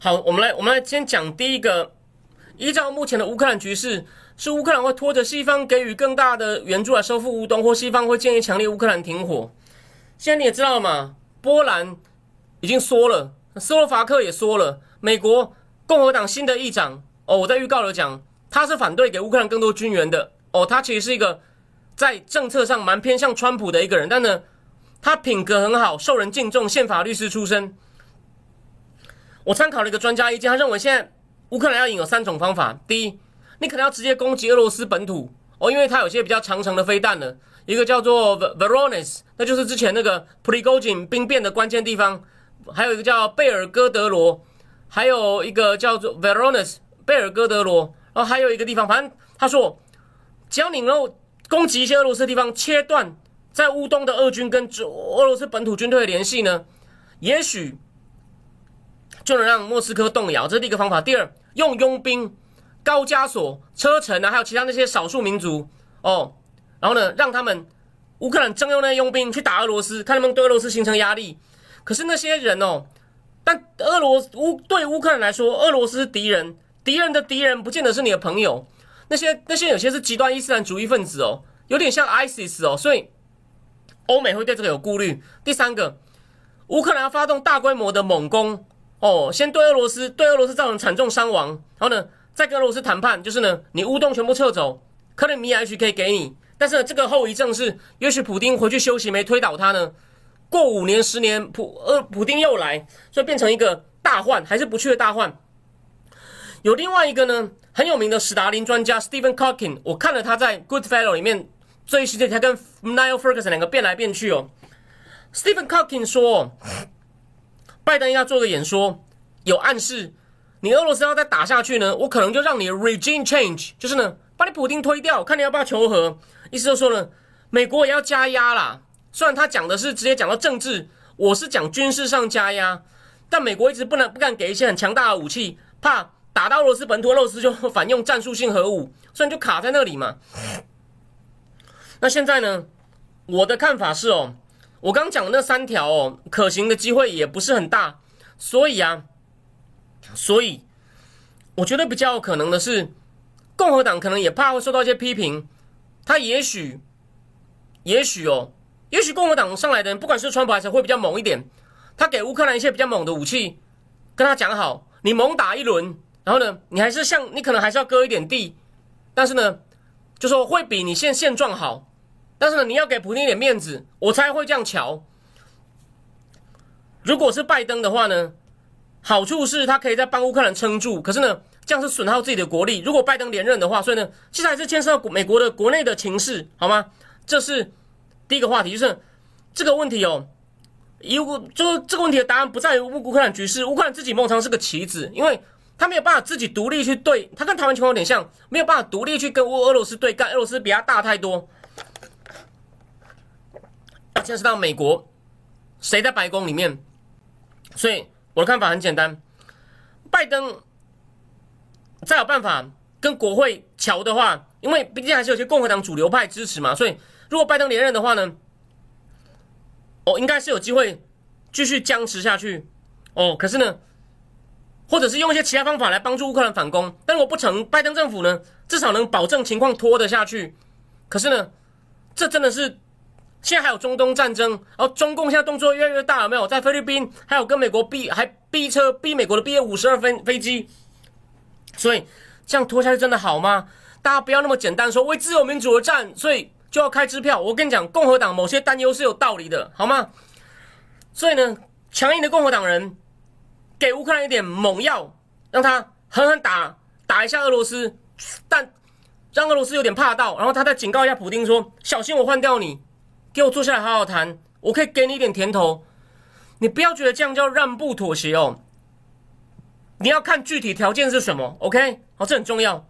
好，我们来，我们来先讲第一个。依照目前的乌克兰局势，是乌克兰会拖着西方给予更大的援助来收复乌东，或西方会建议强烈乌克兰停火。现在你也知道了嘛？波兰已经说了，斯洛伐克也说了，美国共和党新的议长哦，我在预告了讲，他是反对给乌克兰更多军援的哦。他其实是一个在政策上蛮偏向川普的一个人，但呢，他品格很好，受人敬重，宪法律师出身。我参考了一个专家意见，他认为现在。乌克兰要赢有三种方法。第一，你可能要直接攻击俄罗斯本土哦，因为它有些比较长程的飞弹呢。一个叫做 Verones，那就是之前那个 Prigozhin 兵变的关键地方。还有一个叫贝尔哥德罗，还有一个叫做 Verones，贝尔哥德罗。然后还有一个地方，反正他说，只要你能够攻击一些俄罗斯地方，切断在乌东的俄军跟俄罗斯本土军队的联系呢，也许。就能让莫斯科动摇，这是第一个方法。第二，用佣兵、高加索、车臣啊，还有其他那些少数民族哦，然后呢，让他们乌克兰征用那些佣兵去打俄罗斯，看能不能对俄罗斯形成压力。可是那些人哦，但俄罗乌对乌克兰来说，俄罗斯敌人，敌人的敌人不见得是你的朋友。那些那些有些是极端伊斯兰主义分子哦，有点像 ISIS 哦，所以欧美会对这个有顾虑。第三个，乌克兰要发动大规模的猛攻。哦，先对俄罗斯，对俄罗斯造成惨重伤亡，然后呢，再跟俄罗斯谈判，就是呢，你乌东全部撤走，克里米亚也许可以给你，但是呢，这个后遗症是，也许普丁回去休息没推倒他呢，过五年十年，普呃普丁又来，所以变成一个大患，还是不去的大患。有另外一个呢，很有名的史达林专家 Stephen Cockin，我看了他在 Goodfellow 里面这一系列，他跟 Niall Ferguson 两个变来变去哦。Stephen Cockin 说。拜登要做个演说，有暗示，你俄罗斯要再打下去呢，我可能就让你 regime change，就是呢，把你普京推掉，看你要不要求和。意思就说呢，美国也要加压啦。虽然他讲的是直接讲到政治，我是讲军事上加压，但美国一直不能不敢给一些很强大的武器，怕打到俄罗斯本土，俄罗斯就反用战术性核武，所以就卡在那里嘛。那现在呢，我的看法是哦。我刚讲的那三条哦，可行的机会也不是很大，所以啊，所以我觉得比较有可能的是，共和党可能也怕会受到一些批评，他也许，也许哦，也许共和党上来的人，不管是川普还是会比较猛一点，他给乌克兰一些比较猛的武器，跟他讲好，你猛打一轮，然后呢，你还是像你可能还是要割一点地，但是呢，就说会比你现现状好。但是呢，你要给普京一点面子，我才会这样瞧。如果是拜登的话呢，好处是他可以在帮乌克兰撑住，可是呢，这样是损耗自己的国力。如果拜登连任的话，所以呢，其实还是牵涉到美国的国内的情势，好吗？这是第一个话题，就是这个问题哦。一乌就是这个问题的答案不在于乌乌克兰局势，乌克兰自己梦常是个棋子，因为他没有办法自己独立去对，他跟台湾情况有点像，没有办法独立去跟乌俄罗斯对干，俄罗斯比他大太多。牵涉到美国，谁在白宫里面？所以我的看法很简单：拜登再有办法跟国会瞧的话，因为毕竟还是有些共和党主流派支持嘛，所以如果拜登连任的话呢，哦，应该是有机会继续僵持下去。哦，可是呢，或者是用一些其他方法来帮助乌克兰反攻。但如果不成，拜登政府呢，至少能保证情况拖得下去。可是呢，这真的是。现在还有中东战争，然后中共现在动作越来越大，有没有？在菲律宾还有跟美国逼，还逼车逼美国的 B 五十二飞飞机，所以这样拖下去真的好吗？大家不要那么简单说为自由民主而战，所以就要开支票。我跟你讲，共和党某些担忧是有道理的，好吗？所以呢，强硬的共和党人给乌克兰一点猛药，让他狠狠打打一下俄罗斯，但让俄罗斯有点怕到，然后他再警告一下普京说：小心我换掉你。给我坐下来好好谈，我可以给你一点甜头。你不要觉得这样叫让步妥协哦。你要看具体条件是什么，OK？好，这很重要。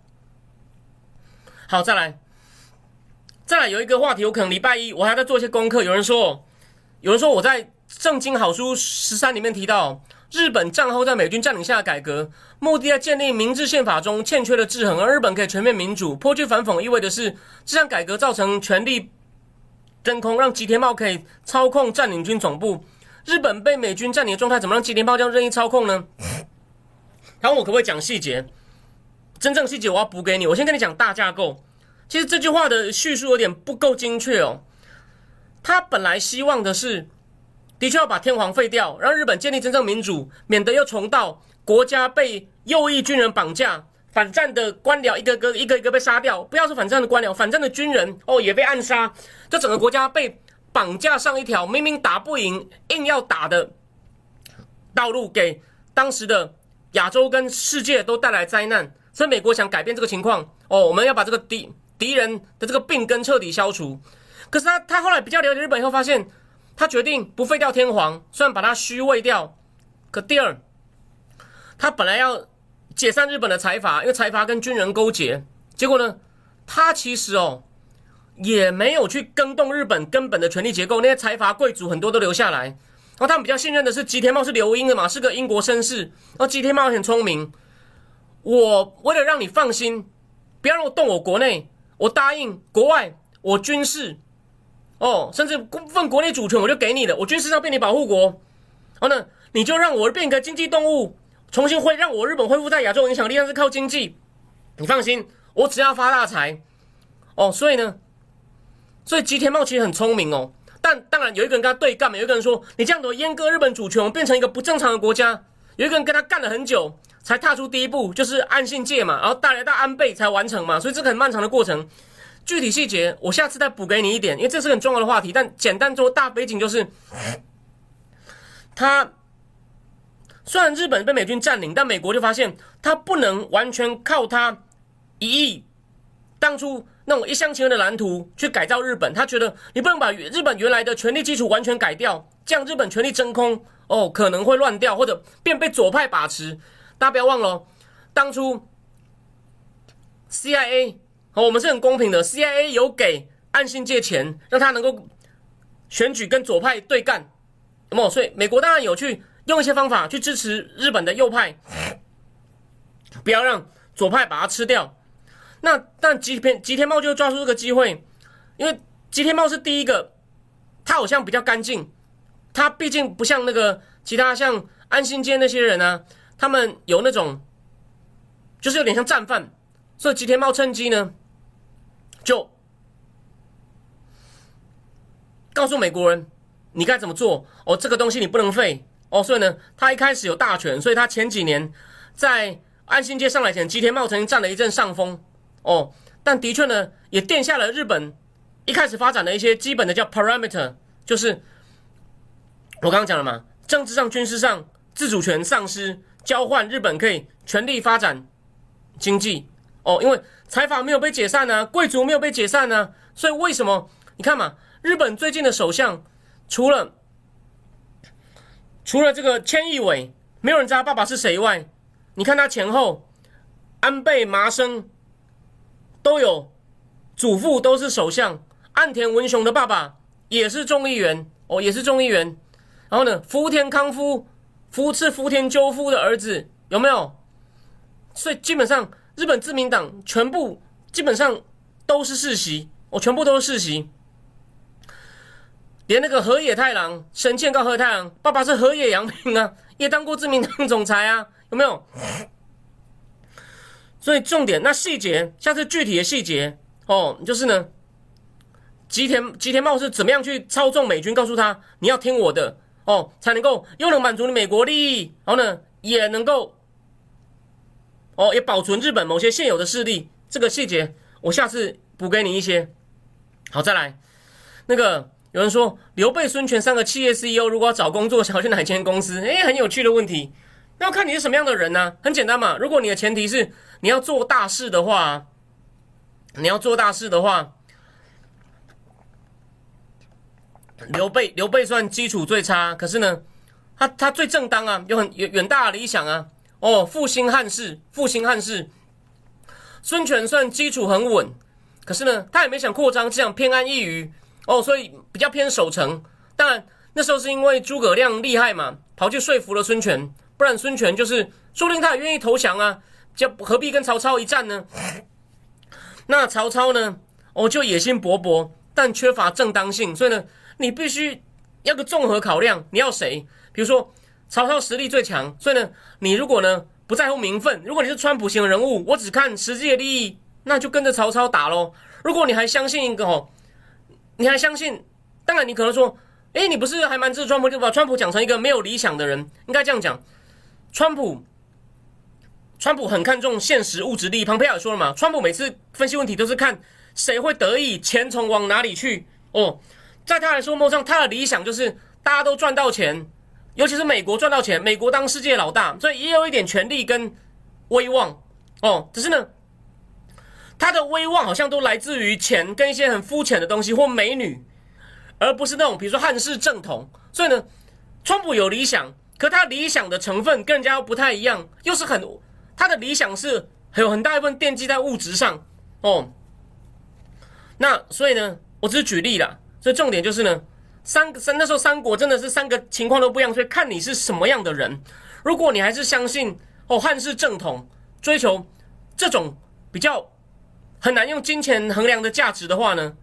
好，再来，再来有一个话题，我可能礼拜一我还在做一些功课。有人说，有人说我在《正经好书十三》里面提到，日本战后在美军占领下的改革，目的在建立明治宪法中欠缺的制衡，而日本可以全面民主。颇具反讽意味的是，这项改革造成权力真空，让吉田茂可以操控占领军总部。日本被美军占领的状态，怎么让吉田茂这样任意操控呢？然后我可不可以讲细节？真正细节我要补给你。我先跟你讲大架构。其实这句话的叙述有点不够精确哦。他本来希望的是，的确要把天皇废掉，让日本建立真正民主，免得又重蹈国家被右翼军人绑架、反战的官僚一个个一个一个被杀掉。不要说反战的官僚，反战的军人哦也被暗杀。这整个国家被绑架上一条明明打不赢、硬要打的道路，给当时的。亚洲跟世界都带来灾难，所以美国想改变这个情况哦，我们要把这个敌敌人的这个病根彻底消除。可是他他后来比较了解日本以后，发现他决定不废掉天皇，虽然把它虚位掉。可第二，他本来要解散日本的财阀，因为财阀跟军人勾结，结果呢，他其实哦也没有去更动日本根本的权力结构，那些财阀贵族很多都留下来。然后他们比较信任的是吉田茂是留英的嘛，是个英国绅士。然后吉田茂很聪明，我为了让你放心，不要让我动我国内，我答应国外我军事，哦，甚至部分国内主权我就给你了，我军事上被你保护国。然后呢，你就让我变个经济动物，重新恢让我日本恢复在亚洲影响力，但是靠经济。你放心，我只要发大财。哦，所以呢，所以吉田茂其实很聪明哦。但当然有一个人跟他对干嘛？有一个人说：“你这样子阉割日本主权，变成一个不正常的国家。”有一个人跟他干了很久，才踏出第一步，就是安信界嘛，然后带来到安倍才完成嘛，所以这个很漫长的过程。具体细节我下次再补给你一点，因为这是很重要的话题。但简单说，大背景就是，他虽然日本被美军占领，但美国就发现他不能完全靠他一亿当初。那种一厢情愿的蓝图去改造日本，他觉得你不能把日本原来的权力基础完全改掉，这样日本权力真空哦，可能会乱掉，或者变被左派把持。大家不要忘了，当初 CIA 和我们是很公平的，CIA 有给岸信借钱，让他能够选举跟左派对干，有没有？所以美国当然有去用一些方法去支持日本的右派，不要让左派把它吃掉。那但吉田吉田茂就抓住这个机会，因为吉田茂是第一个，他好像比较干净，他毕竟不像那个其他像安心街那些人啊，他们有那种，就是有点像战犯，所以吉田茂趁机呢，就告诉美国人你该怎么做？哦，这个东西你不能废。哦，所以呢，他一开始有大权，所以他前几年在安心街上来前，吉田茂曾经占了一阵上风。哦，但的确呢，也奠下了日本一开始发展的一些基本的叫 parameter，就是我刚刚讲了嘛，政治上、军事上自主权丧失，交换日本可以全力发展经济。哦，因为财阀没有被解散呢，贵族没有被解散呢，所以为什么你看嘛，日本最近的首相除了除了这个千亿伟，没有人知道爸爸是谁外，你看他前后安倍麻生。都有祖父都是首相，岸田文雄的爸爸也是众议员哦，也是众议员。然后呢，福田康夫夫是福田赳夫的儿子，有没有？所以基本上日本自民党全部基本上都是世袭，哦，全部都是世袭。连那个河野太郎，神剑高河太郎爸爸是河野洋平啊，也当过自民党总裁啊，有没有？所以重点，那细节，像是具体的细节哦，就是呢，吉田吉田茂是怎么样去操纵美军，告诉他你要听我的哦，才能够又能满足你美国利益，然后呢，也能够哦，也保存日本某些现有的势力。这个细节我下次补给你一些。好，再来，那个有人说刘备、孙权三个企业 CEO 如果要找工作，想要去哪间公司？诶，很有趣的问题。那要看你是什么样的人呢？很简单嘛，如果你的前提是你要做大事的话，你要做大事的话，刘备刘备算基础最差，可是呢，他他最正当啊，有很远远大的理想啊。哦，复兴汉室，复兴汉室。孙权算基础很稳，可是呢，他也没想扩张，只想偏安一隅哦，所以比较偏守城。当然那时候是因为诸葛亮厉害嘛，跑去说服了孙权，不然孙权就是说不定他也愿意投降啊，就何必跟曹操一战呢？那曹操呢，哦，就野心勃勃，但缺乏正当性，所以呢，你必须要个综合考量，你要谁？比如说曹操实力最强，所以呢，你如果呢？不在乎名分，如果你是川普型的人物，我只看实际的利益，那就跟着曹操打喽。如果你还相信一个哦，你还相信，当然你可能说，哎，你不是还蛮支持川普，就把川普讲成一个没有理想的人，应该这样讲。川普，川普很看重现实物质利益。庞培尔说了嘛，川普每次分析问题都是看谁会得意，钱从往哪里去。哦，在他来说，梦上他的理想就是大家都赚到钱。尤其是美国赚到钱，美国当世界老大，所以也有一点权力跟威望哦。只是呢，他的威望好像都来自于钱跟一些很肤浅的东西或美女，而不是那种比如说汉室正统。所以呢，川普有理想，可他理想的成分跟人家不太一样，又是很他的理想是很有很大一部分奠基在物质上哦。那所以呢，我只是举例了，所以重点就是呢。三三那时候三国真的是三个情况都不一样，所以看你是什么样的人。如果你还是相信哦汉室正统，追求这种比较很难用金钱衡量的价值的话呢，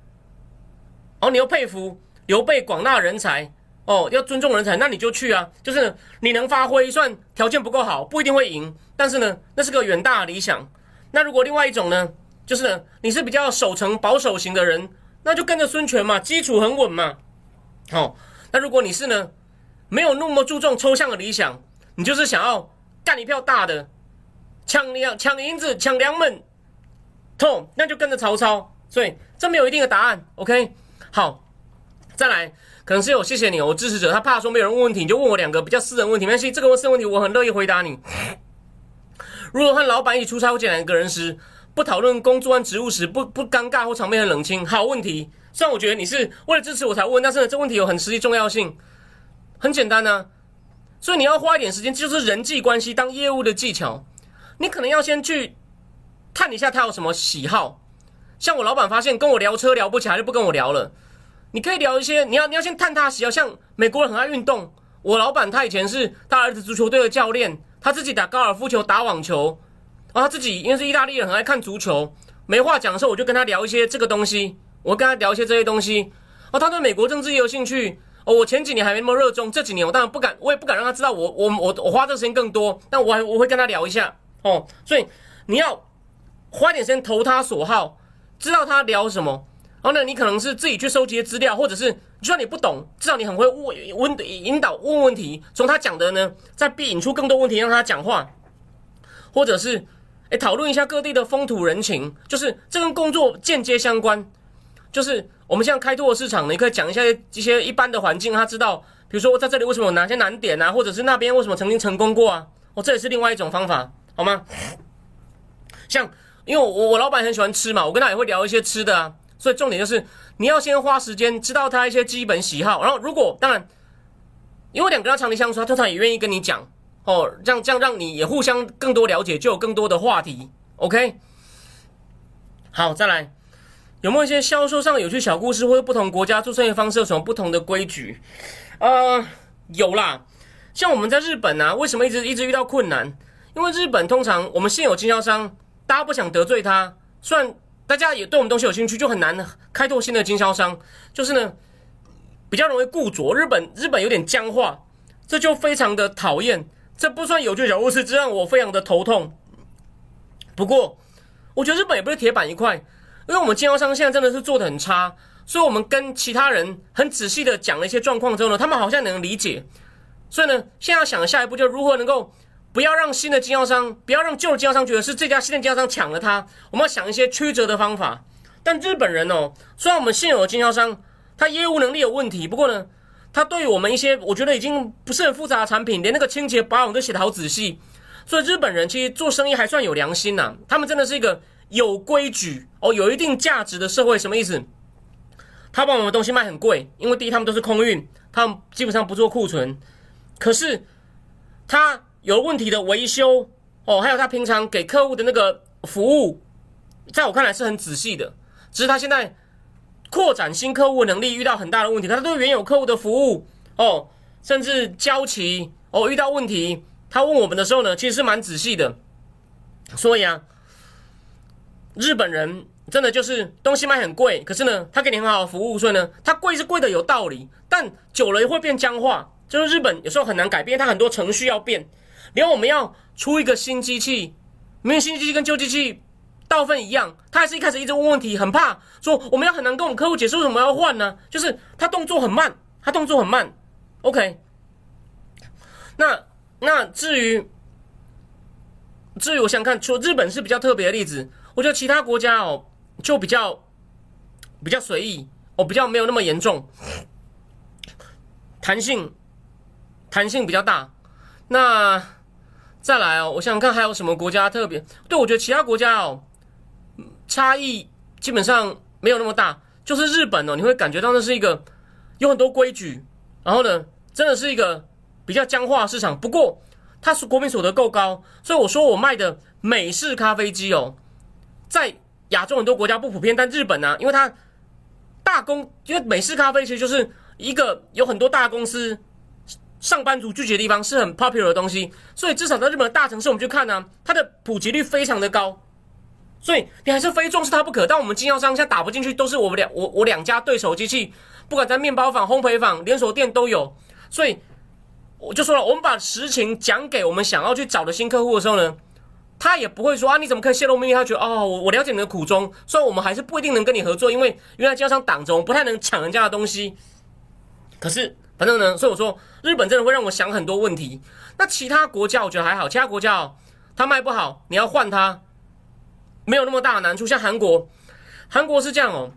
哦你又佩服刘备广纳人才哦要尊重人才，那你就去啊。就是你能发挥，算条件不够好，不一定会赢，但是呢那是个远大理想。那如果另外一种呢，就是呢你是比较守成保守型的人，那就跟着孙权嘛，基础很稳嘛。好，那如果你是呢，没有那么注重抽象的理想，你就是想要干一票大的，抢粮、抢银子、抢粮秣，痛，那就跟着曹操。所以这没有一定的答案。OK，好，再来，可能是有谢谢你，我支持者他怕说没有人问问题，你就问我两个比较私人问题。没关系，这个私人问题我很乐意回答你。如果和老板一起出差或见两个人时，不讨论工作和职务时，不不尴尬或场面很冷清。好问题。虽然我觉得你是为了支持我才问，但是呢，这问题有很实际重要性。很简单呢，所以你要花一点时间，就是人际关系当业务的技巧。你可能要先去看一下他有什么喜好。像我老板发现跟我聊车聊不起来，就不跟我聊了。你可以聊一些，你要你要先探他喜好。像美国人很爱运动，我老板他以前是他儿子足球队的教练，他自己打高尔夫球、打网球，然后他自己因为是意大利人，很爱看足球。没话讲的时候，我就跟他聊一些这个东西。我跟他聊一些这些东西，哦，他对美国政治也有兴趣，哦，我前几年还没那么热衷，这几年我当然不敢，我也不敢让他知道我我我我花这个时间更多，但我还我会跟他聊一下，哦，所以你要花点时间投他所好，知道他聊什么，然后呢，你可能是自己去收集资料，或者是就算你不懂，至少你很会问问引导问问题，从他讲的呢，再引出更多问题让他讲话，或者是哎讨论一下各地的风土人情，就是这跟工作间接相关。就是我们现在开拓市场，你可以讲一下一些一般的环境，他知道，比如说我在这里为什么有哪些难点啊，或者是那边为什么曾经成功过啊？哦，这也是另外一种方法，好吗？像因为我我老板很喜欢吃嘛，我跟他也会聊一些吃的啊，所以重点就是你要先花时间知道他一些基本喜好，然后如果当然，因为两个人长期相处，他通常也愿意跟你讲哦，这样这样让你也互相更多了解，就有更多的话题。OK，好，再来。有没有一些销售上有趣小故事，或者不同国家做生意方式有什么不同的规矩？呃，有啦，像我们在日本啊，为什么一直一直遇到困难？因为日本通常我们现有经销商，大家不想得罪他，虽然大家也对我们东西有兴趣，就很难开拓新的经销商。就是呢，比较容易固着。日本日本有点僵化，这就非常的讨厌。这不算有趣小故事，这让我非常的头痛。不过，我觉得日本也不是铁板一块。因为我们经销商现在真的是做的很差，所以我们跟其他人很仔细的讲了一些状况之后呢，他们好像能理解。所以呢，现在要想下一步就如何能够不要让新的经销商，不要让旧经销商觉得是这家新的经销商抢了他。我们要想一些曲折的方法。但日本人哦，虽然我们现有的经销商他业务能力有问题，不过呢，他对于我们一些我觉得已经不是很复杂的产品，连那个清洁保养都写得好仔细。所以日本人其实做生意还算有良心呐，他们真的是一个。有规矩哦，有一定价值的社会什么意思？他把我们东西卖很贵，因为第一他们都是空运，他们基本上不做库存。可是他有问题的维修哦，还有他平常给客户的那个服务，在我看来是很仔细的。只是他现在扩展新客户的能力遇到很大的问题，他对原有客户的服务哦，甚至交期哦遇到问题，他问我们的时候呢，其实是蛮仔细的。所以啊，日本人真的就是东西卖很贵，可是呢，他给你很好的服务，所以呢，他贵是贵的有道理，但久了会变僵化。就是日本有时候很难改变，它很多程序要变，连我们要出一个新机器，明明新机器跟旧机器大部分一样，他还是一开始一直问问题，很怕说我们要很难跟我们客户解释为什么要换呢？就是他动作很慢，他动作很慢。OK，那那至于。至于我想看，除日本是比较特别的例子，我觉得其他国家哦，就比较比较随意，哦，比较没有那么严重，弹性弹性比较大。那再来哦，我想想看还有什么国家特别？对我觉得其他国家哦，差异基本上没有那么大。就是日本哦，你会感觉到那是一个有很多规矩，然后呢，真的是一个比较僵化市场。不过。它是国民所得够高，所以我说我卖的美式咖啡机哦，在亚洲很多国家不普遍，但日本呢，因为它大公，因为美式咖啡其实就是一个有很多大公司上班族聚集的地方，是很 popular 的东西，所以至少在日本的大城市，我们去看呢，它的普及率非常的高，所以你还是非重视它不可。但我们经销商现在打不进去，都是我们两我我两家对手机器，不管在面包坊、烘焙坊、连锁店都有，所以。我就说了，我们把实情讲给我们想要去找的新客户的时候呢，他也不会说啊，你怎么可以泄露秘密？他觉得哦，我我了解你的苦衷，虽然我们还是不一定能跟你合作，因为原来经销商挡着，我们不太能抢人家的东西。可是反正呢，所以我说日本真的会让我想很多问题。那其他国家我觉得还好，其他国家哦，他卖不好，你要换他，没有那么大的难处。像韩国，韩国是这样哦，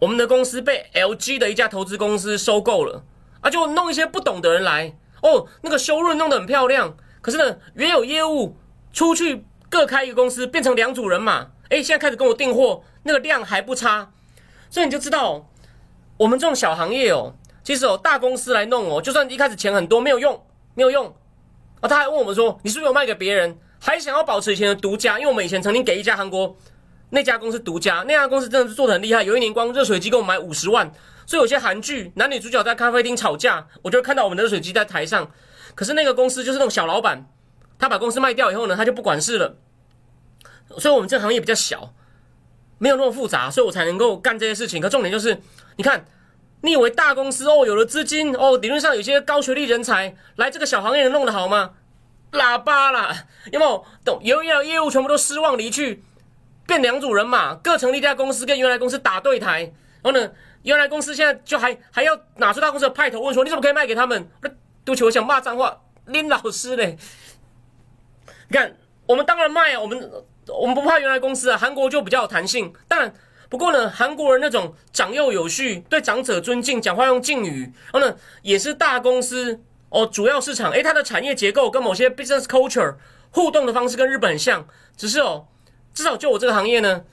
我们的公司被 LG 的一家投资公司收购了啊，就弄一些不懂的人来。哦，那个修润弄得很漂亮，可是呢，原有业务出去各开一个公司，变成两组人马。哎，现在开始跟我订货，那个量还不差，所以你就知道，我们这种小行业哦，其实哦，大公司来弄哦，就算一开始钱很多，没有用，没有用。啊，他还问我们说，你是不是有卖给别人，还想要保持以前的独家？因为我们以前曾经给一家韩国那家公司独家，那家公司真的是做的很厉害，有一年光热水机给我买五十万。所以有些韩剧男女主角在咖啡厅吵架，我就看到我们的热水机在台上。可是那个公司就是那种小老板，他把公司卖掉以后呢，他就不管事了。所以我们这行业比较小，没有那么复杂，所以我才能够干这些事情。可重点就是，你看，你以为大公司哦有了资金哦，理论上有些高学历人才来这个小行业能弄得好吗？喇叭啦，有没有？有业务全部都失望离去，变两组人马，各成立一家公司，跟原来公司打对台，然后呢？原来公司现在就还还要拿出大公司的派头问说，你怎么可以卖给他们？对不起，我想骂脏话，林老师嘞。你看，我们当然卖啊，我们我们不怕原来公司啊。韩国就比较有弹性，但不过呢，韩国人那种长幼有序，对长者尊敬，讲话用敬语，然后呢，也是大公司哦，主要市场，诶，它的产业结构跟某些 business culture 互动的方式跟日本很像，只是哦，至少就我这个行业呢，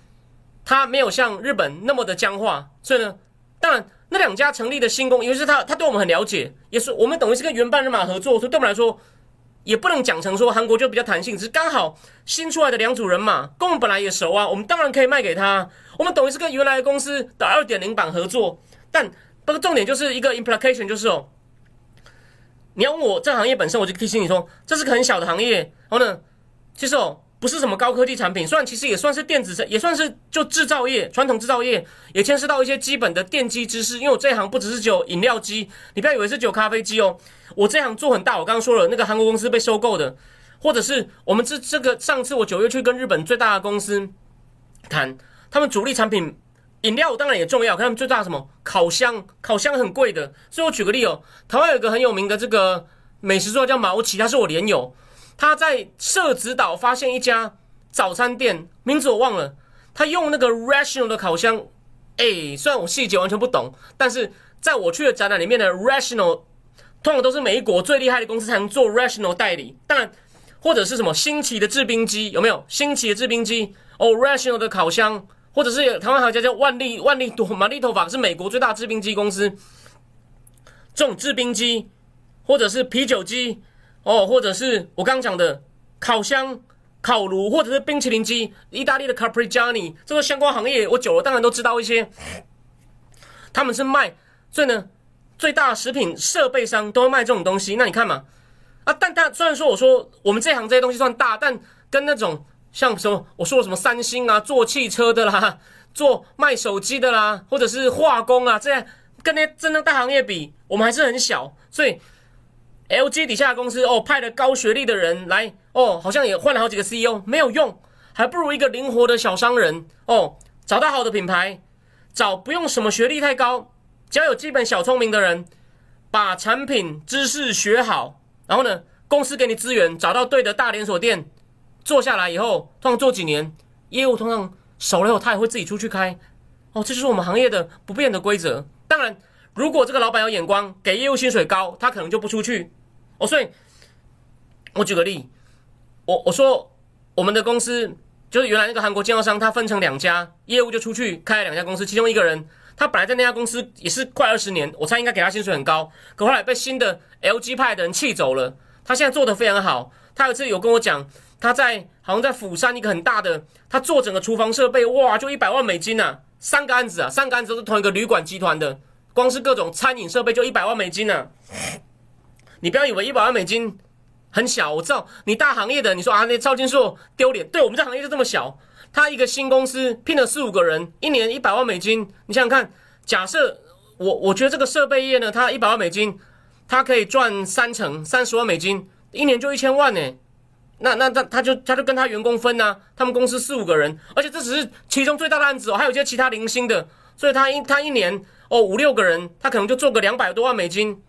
它没有像日本那么的僵化，所以呢。当然，那两家成立的新公，因为是他，他对我们很了解，也是我们等于是跟原班人马合作，所以对我们来说，也不能讲成说韩国就比较弹性，只是刚好新出来的两组人马，跟我们本来也熟啊，我们当然可以卖给他。我们等于是跟原来的公司的二点零版合作，但不过重点就是一个 implication，就是哦，你要问我这行业本身，我就提醒你说，这是个很小的行业，然后呢，其实哦。不是什么高科技产品，虽然其实也算是电子，也算是就制造业，传统制造业也牵涉到一些基本的电机知识。因为我这一行不只是只有饮料机，你不要以为是只有咖啡机哦。我这行做很大，我刚刚说了，那个韩国公司被收购的，或者是我们这这个上次我九月去跟日本最大的公司谈，他们主力产品饮料当然也重要，可他们最大什么烤箱，烤箱很贵的。所以我举个例哦，台湾有个很有名的这个美食作家叫毛奇，他是我连友。他在社子岛发现一家早餐店，名字我忘了。他用那个 Rational 的烤箱，哎，虽然我细节完全不懂，但是在我去的展览里面的 Rational，通常都是美国最厉害的公司才能做 Rational 代理。当然，或者是什么新奇的制冰机，有没有新奇的制冰机？哦，Rational 的烤箱，或者是台湾还有家叫万利万利多玛丽头发，是美国最大制冰机公司。这种制冰机，或者是啤酒机。哦，或者是我刚刚讲的烤箱、烤炉，或者是冰淇淋机，意大利的 Caprigiani 这个相关行业，我久了当然都知道一些。他们是卖，所以呢，最大的食品设备商都会卖这种东西。那你看嘛，啊，但但虽然说我说我们这行这些东西算大，但跟那种像什么我说什么三星啊，做汽车的啦，做卖手机的啦，或者是化工啊，这样跟那真正大行业比，我们还是很小。所以 LG 底下的公司哦，派了高学历的人来哦，好像也换了好几个 CEO，没有用，还不如一个灵活的小商人哦，找到好的品牌。找不用什么学历太高，只要有基本小聪明的人，把产品知识学好，然后呢，公司给你资源，找到对的大连锁店，做下来以后，通常做几年，业务通常熟了以后，他也会自己出去开。哦，这就是我们行业的不变的规则。当然，如果这个老板有眼光，给业务薪水高，他可能就不出去。哦，所以，我举个例，我我说我们的公司。就是原来那个韩国经销商，他分成两家业务就出去开了两家公司，其中一个人他本来在那家公司也是快二十年，我猜应该给他薪水很高，可后来被新的 LG 派的人气走了。他现在做的非常好，他有次有跟我讲，他在好像在釜山一个很大的，他做整个厨房设备，哇，就一百万美金呐，三个案子啊，三个案子都是同一个旅馆集团的，光是各种餐饮设备就一百万美金呢。你不要以为一百万美金。很小，我知道你大行业的，你说啊，那赵金硕丢脸，对我们这行业就这么小。他一个新公司聘了四五个人，一年一百万美金，你想想看，假设我我觉得这个设备业呢，他一百万美金，他可以赚三成三十万美金，一年就一千万呢。那那他他就他就跟他员工分呐，他们公司四五个人，而且这只是其中最大的案子哦，还有一些其他零星的，所以他一他一年哦五六个人，他可能就做个两百多万美金。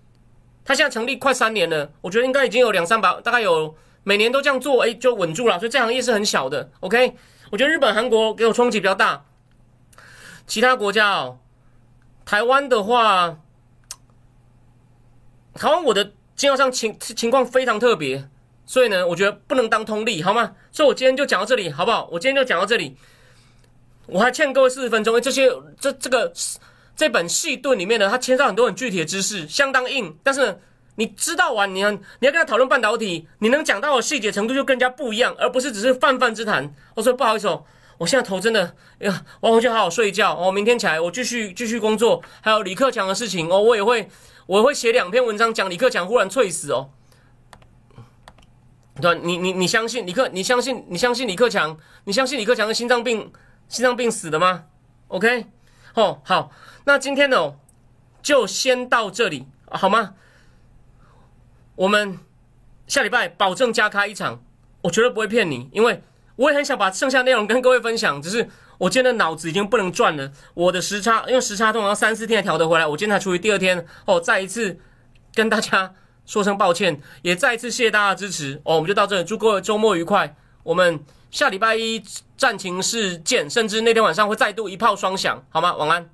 他现在成立快三年了，我觉得应该已经有两三百，大概有每年都这样做，哎，就稳住了。所以这行业是很小的。OK，我觉得日本、韩国给我冲击比较大，其他国家哦，台湾的话，台湾我的经销商情情况非常特别，所以呢，我觉得不能当通例，好吗？所以我今天就讲到这里，好不好？我今天就讲到这里，我还欠各位四十分钟，这些这这个。这本细盾里面呢，它牵涉很多很具体的知识，相当硬。但是你知道完，你要你要跟他讨论半导体，你能讲到的细节程度就更加不一样，而不是只是泛泛之谈。我说不好意思哦，我现在头真的呀，我回去好好睡一觉哦，明天起来我继续继续工作。还有李克强的事情哦，我也会我会写两篇文章讲李克强忽然猝死哦。对，你你你相信李克？你相信你相信李克强？你相信李克强的心脏病心脏病死的吗？OK，哦好。那今天呢，就先到这里好吗？我们下礼拜保证加开一场，我绝对不会骗你，因为我也很想把剩下内容跟各位分享，只是我今天的脑子已经不能转了。我的时差，因为时差通常三四天才调得回来，我今天才处于第二天哦。再一次跟大家说声抱歉，也再一次谢谢大家的支持哦。我们就到这里，祝各位周末愉快。我们下礼拜一战情事见，甚至那天晚上会再度一炮双响，好吗？晚安。